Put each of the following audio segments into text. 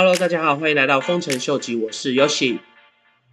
Hello，大家好，欢迎来到丰臣秀吉，我是 Yoshi。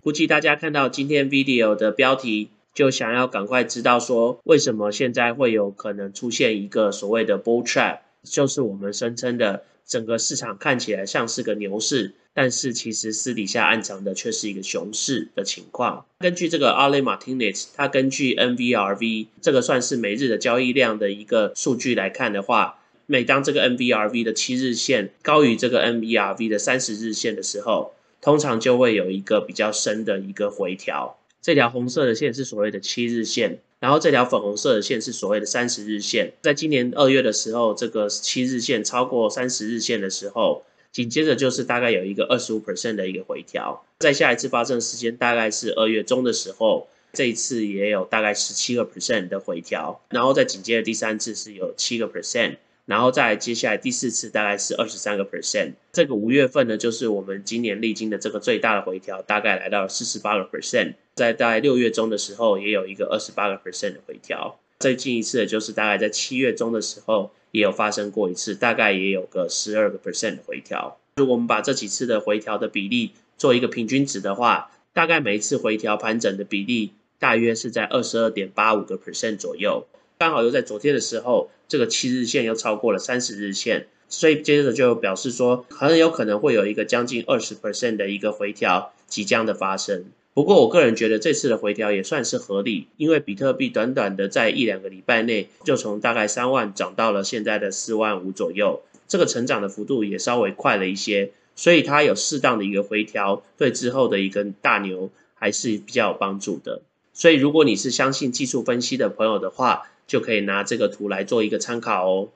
估计大家看到今天 video 的标题，就想要赶快知道说，为什么现在会有可能出现一个所谓的 bull trap，就是我们声称的整个市场看起来像是个牛市，但是其实私底下暗藏的却是一个熊市的情况。根据这个 Ali Martinez，他根据 NVRV 这个算是每日的交易量的一个数据来看的话。每当这个 NVRV 的七日线高于这个 NVRV 的三十日线的时候，通常就会有一个比较深的一个回调。这条红色的线是所谓的七日线，然后这条粉红色的线是所谓的三十日线。在今年二月的时候，这个七日线超过三十日线的时候，紧接着就是大概有一个二十五 percent 的一个回调。在下一次发生时间大概是二月中的时候，这一次也有大概十七个 percent 的回调，然后再紧接着第三次是有七个 percent。然后再接下来第四次大概是二十三个 percent，这个五月份呢，就是我们今年历经的这个最大的回调，大概来到了四十八个 percent。在大概六月中的时候，也有一个二十八个 percent 的回调。最近一次的就是大概在七月中的时候，也有发生过一次，大概也有个十二个 percent 的回调。如果我们把这几次的回调的比例做一个平均值的话，大概每一次回调盘整的比例大约是在二十二点八五个 percent 左右。刚好又在昨天的时候，这个七日线又超过了三十日线，所以接着就表示说，很有可能会有一个将近二十 percent 的一个回调即将的发生。不过我个人觉得这次的回调也算是合理，因为比特币短短的在一两个礼拜内就从大概三万涨到了现在的四万五左右，这个成长的幅度也稍微快了一些，所以它有适当的一个回调，对之后的一个大牛还是比较有帮助的。所以如果你是相信技术分析的朋友的话，就可以拿这个图来做一个参考哦。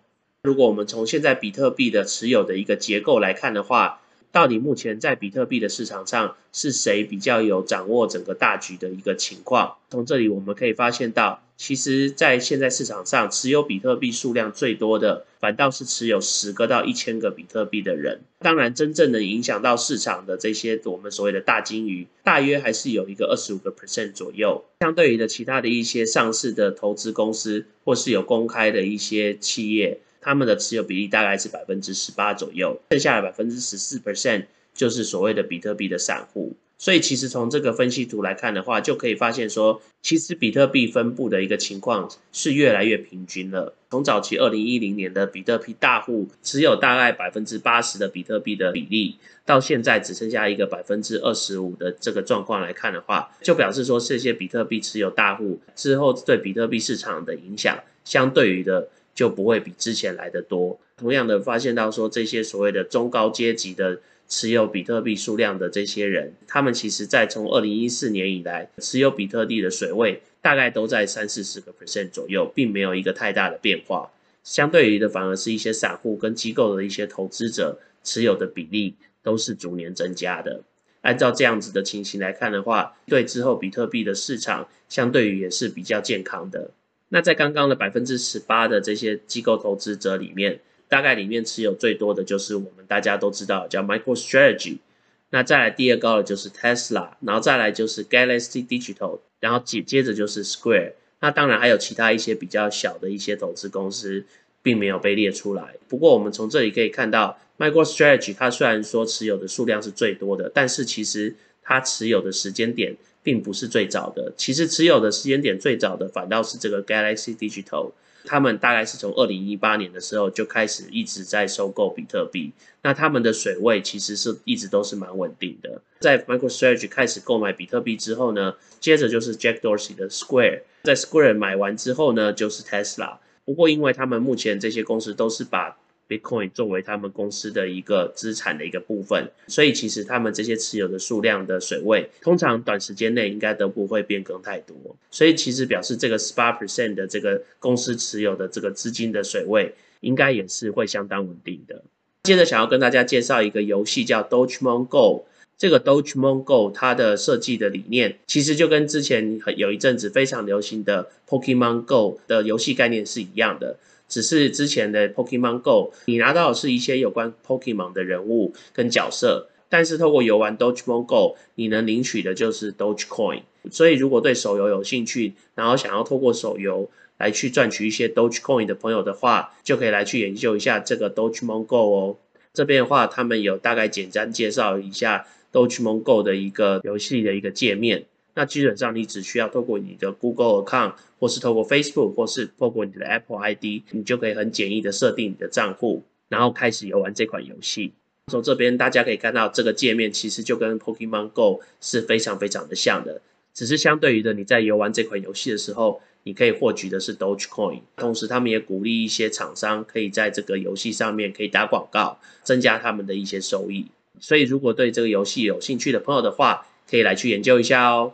如果我们从现在比特币的持有的一个结构来看的话，到底目前在比特币的市场上是谁比较有掌握整个大局的一个情况？从这里我们可以发现到，其实，在现在市场上持有比特币数量最多的，反倒是持有十个到一千个比特币的人。当然，真正的影响到市场的这些我们所谓的大金鱼，大约还是有一个二十五个 percent 左右。相对于的其他的一些上市的投资公司，或是有公开的一些企业。他们的持有比例大概是百分之十八左右，剩下的百分之十四 percent 就是所谓的比特币的散户。所以其实从这个分析图来看的话，就可以发现说，其实比特币分布的一个情况是越来越平均了。从早期二零一零年的比特币大户持有大概百分之八十的比特币的比例，到现在只剩下一个百分之二十五的这个状况来看的话，就表示说这些比特币持有大户之后对比特币市场的影响，相对于的。就不会比之前来的多。同样的，发现到说这些所谓的中高阶级的持有比特币数量的这些人，他们其实在从二零一四年以来持有比特币的水位大概都在三四十个 percent 左右，并没有一个太大的变化。相对于的，反而是一些散户跟机构的一些投资者持有的比例都是逐年增加的。按照这样子的情形来看的话，对之后比特币的市场相对于也是比较健康的。那在刚刚的百分之十八的这些机构投资者里面，大概里面持有最多的就是我们大家都知道叫 MicroStrategy，那再来第二高的就是 Tesla，然后再来就是 Galaxy Digital，然后接接着就是 Square，那当然还有其他一些比较小的一些投资公司，并没有被列出来。不过我们从这里可以看到，MicroStrategy 它虽然说持有的数量是最多的，但是其实它持有的时间点。并不是最早的，其实持有的时间点最早的反倒是这个 Galaxy Digital，他们大概是从二零一八年的时候就开始一直在收购比特币，那他们的水位其实是一直都是蛮稳定的。在 MicroStrategy 开始购买比特币之后呢，接着就是 Jack Dorsey 的 Square，在 Square 买完之后呢，就是 Tesla。不过因为他们目前这些公司都是把 Bitcoin 作为他们公司的一个资产的一个部分，所以其实他们这些持有的数量的水位，通常短时间内应该都不会变更太多。所以其实表示这个十八 percent 的这个公司持有的这个资金的水位，应该也是会相当稳定的。接着想要跟大家介绍一个游戏叫 Doge Mon Go，这个 Doge Mon Go 它的设计的理念，其实就跟之前有一阵子非常流行的 Pokemon Go 的游戏概念是一样的。只是之前的 Pokemon Go，你拿到的是一些有关 Pokemon 的人物跟角色，但是透过游玩 Dogemon Go，你能领取的就是 Dogecoin。所以如果对手游有兴趣，然后想要透过手游来去赚取一些 Dogecoin 的朋友的话，就可以来去研究一下这个 Dogemon Go 哦。这边的话，他们有大概简单介绍一下 Dogemon Go 的一个游戏的一个界面。那基本上你只需要透过你的 Google account，或是透过 Facebook，或是透过你的 Apple ID，你就可以很简易的设定你的账户，然后开始游玩这款游戏。从这边大家可以看到，这个界面其实就跟 Pokemon Go 是非常非常的像的，只是相对于的你在游玩这款游戏的时候，你可以获取的是 Dogecoin，同时他们也鼓励一些厂商可以在这个游戏上面可以打广告，增加他们的一些收益。所以如果对这个游戏有兴趣的朋友的话，可以来去研究一下哦。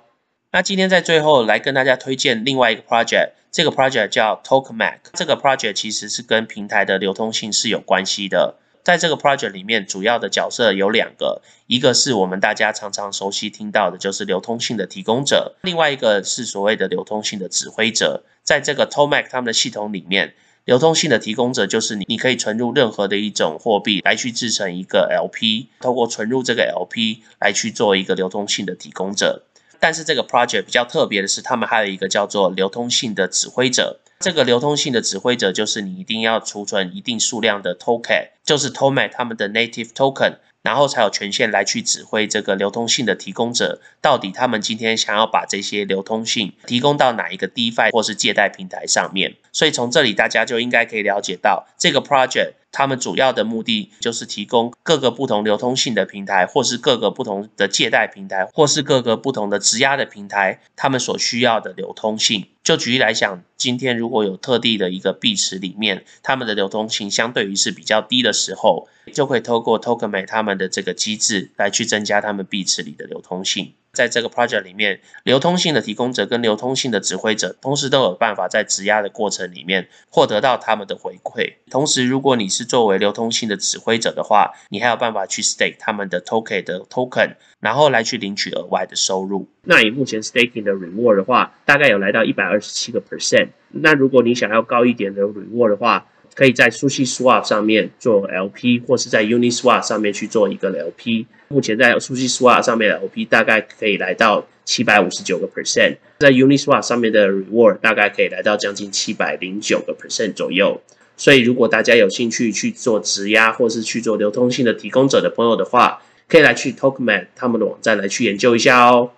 那今天在最后来跟大家推荐另外一个 project，这个 project 叫 Tokenmac，这个 project 其实是跟平台的流通性是有关系的。在这个 project 里面，主要的角色有两个，一个是我们大家常常熟悉听到的，就是流通性的提供者；另外一个是所谓的流通性的指挥者。在这个 Tomac 他们的系统里面，流通性的提供者就是你，你可以存入任何的一种货币来去制成一个 LP，透过存入这个 LP 来去做一个流通性的提供者。但是这个 project 比较特别的是，他们还有一个叫做流通性的指挥者。这个流通性的指挥者就是你一定要储存一定数量的 token，就是 Tomac 他们的 native token，然后才有权限来去指挥这个流通性的提供者，到底他们今天想要把这些流通性提供到哪一个 DeFi 或是借贷平台上面。所以从这里大家就应该可以了解到，这个 project 他们主要的目的就是提供各个不同流通性的平台，或是各个不同的借贷平台，或是各个不同的质押的平台，他们所需要的流通性。就举例来讲，今天如果有特地的一个币池里面，他们的流通性相对于是比较低的时候，就可以透过 Tokenmate 他们的这个机制来去增加他们币池里的流通性。在这个 project 里面，流通性的提供者跟流通性的指挥者，同时都有办法在质押的过程里面获得到他们的回馈。同时，如果你是作为流通性的指挥者的话，你还有办法去 stake 他们的 token 的 token，然后来去领取额外的收入。那以目前 staking 的 reward 的话，大概有来到一百二十七个 percent。那如果你想要高一点的 reward 的话，可以在 Sushi Swap 上面做 LP，或是在 Uniswap 上面去做一个 LP。目前在 Sushi Swap 上面的 LP 大概可以来到七百五十九个 percent，在 Uniswap 上面的 Reward 大概可以来到将近七百零九个 percent 左右。所以如果大家有兴趣去做质押或是去做流通性的提供者的朋友的话，可以来去 Tokenman 他们的网站来去研究一下哦。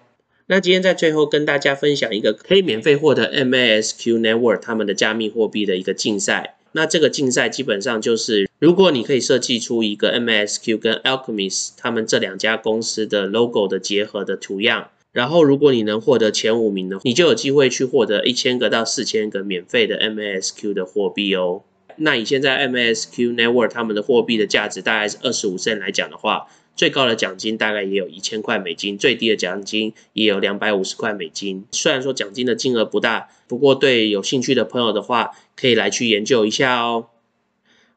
那今天在最后跟大家分享一个可以免费获得 MASQ Network 他们的加密货币的一个竞赛。那这个竞赛基本上就是，如果你可以设计出一个 MSQ 跟 Alchemist 他们这两家公司的 logo 的结合的图样，然后如果你能获得前五名呢，你就有机会去获得一千个到四千个免费的 MSQ 的货币哦。那以现在 MSQ Network 他们的货币的价值大概是二十五 cent 来讲的话，最高的奖金大概也有一千块美金，最低的奖金也有两百五十块美金。虽然说奖金的金额不大，不过对有兴趣的朋友的话，可以来去研究一下哦。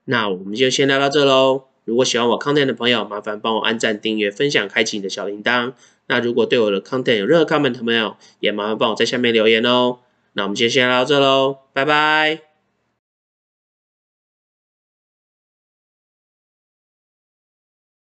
那我们就先聊到这喽。如果喜欢我 content 的朋友，麻烦帮我按赞、订阅、分享、开启你的小铃铛。那如果对我的 content 有任何 comment 的朋友，也麻烦帮我在下面留言哦。那我们就先聊到这喽，拜拜。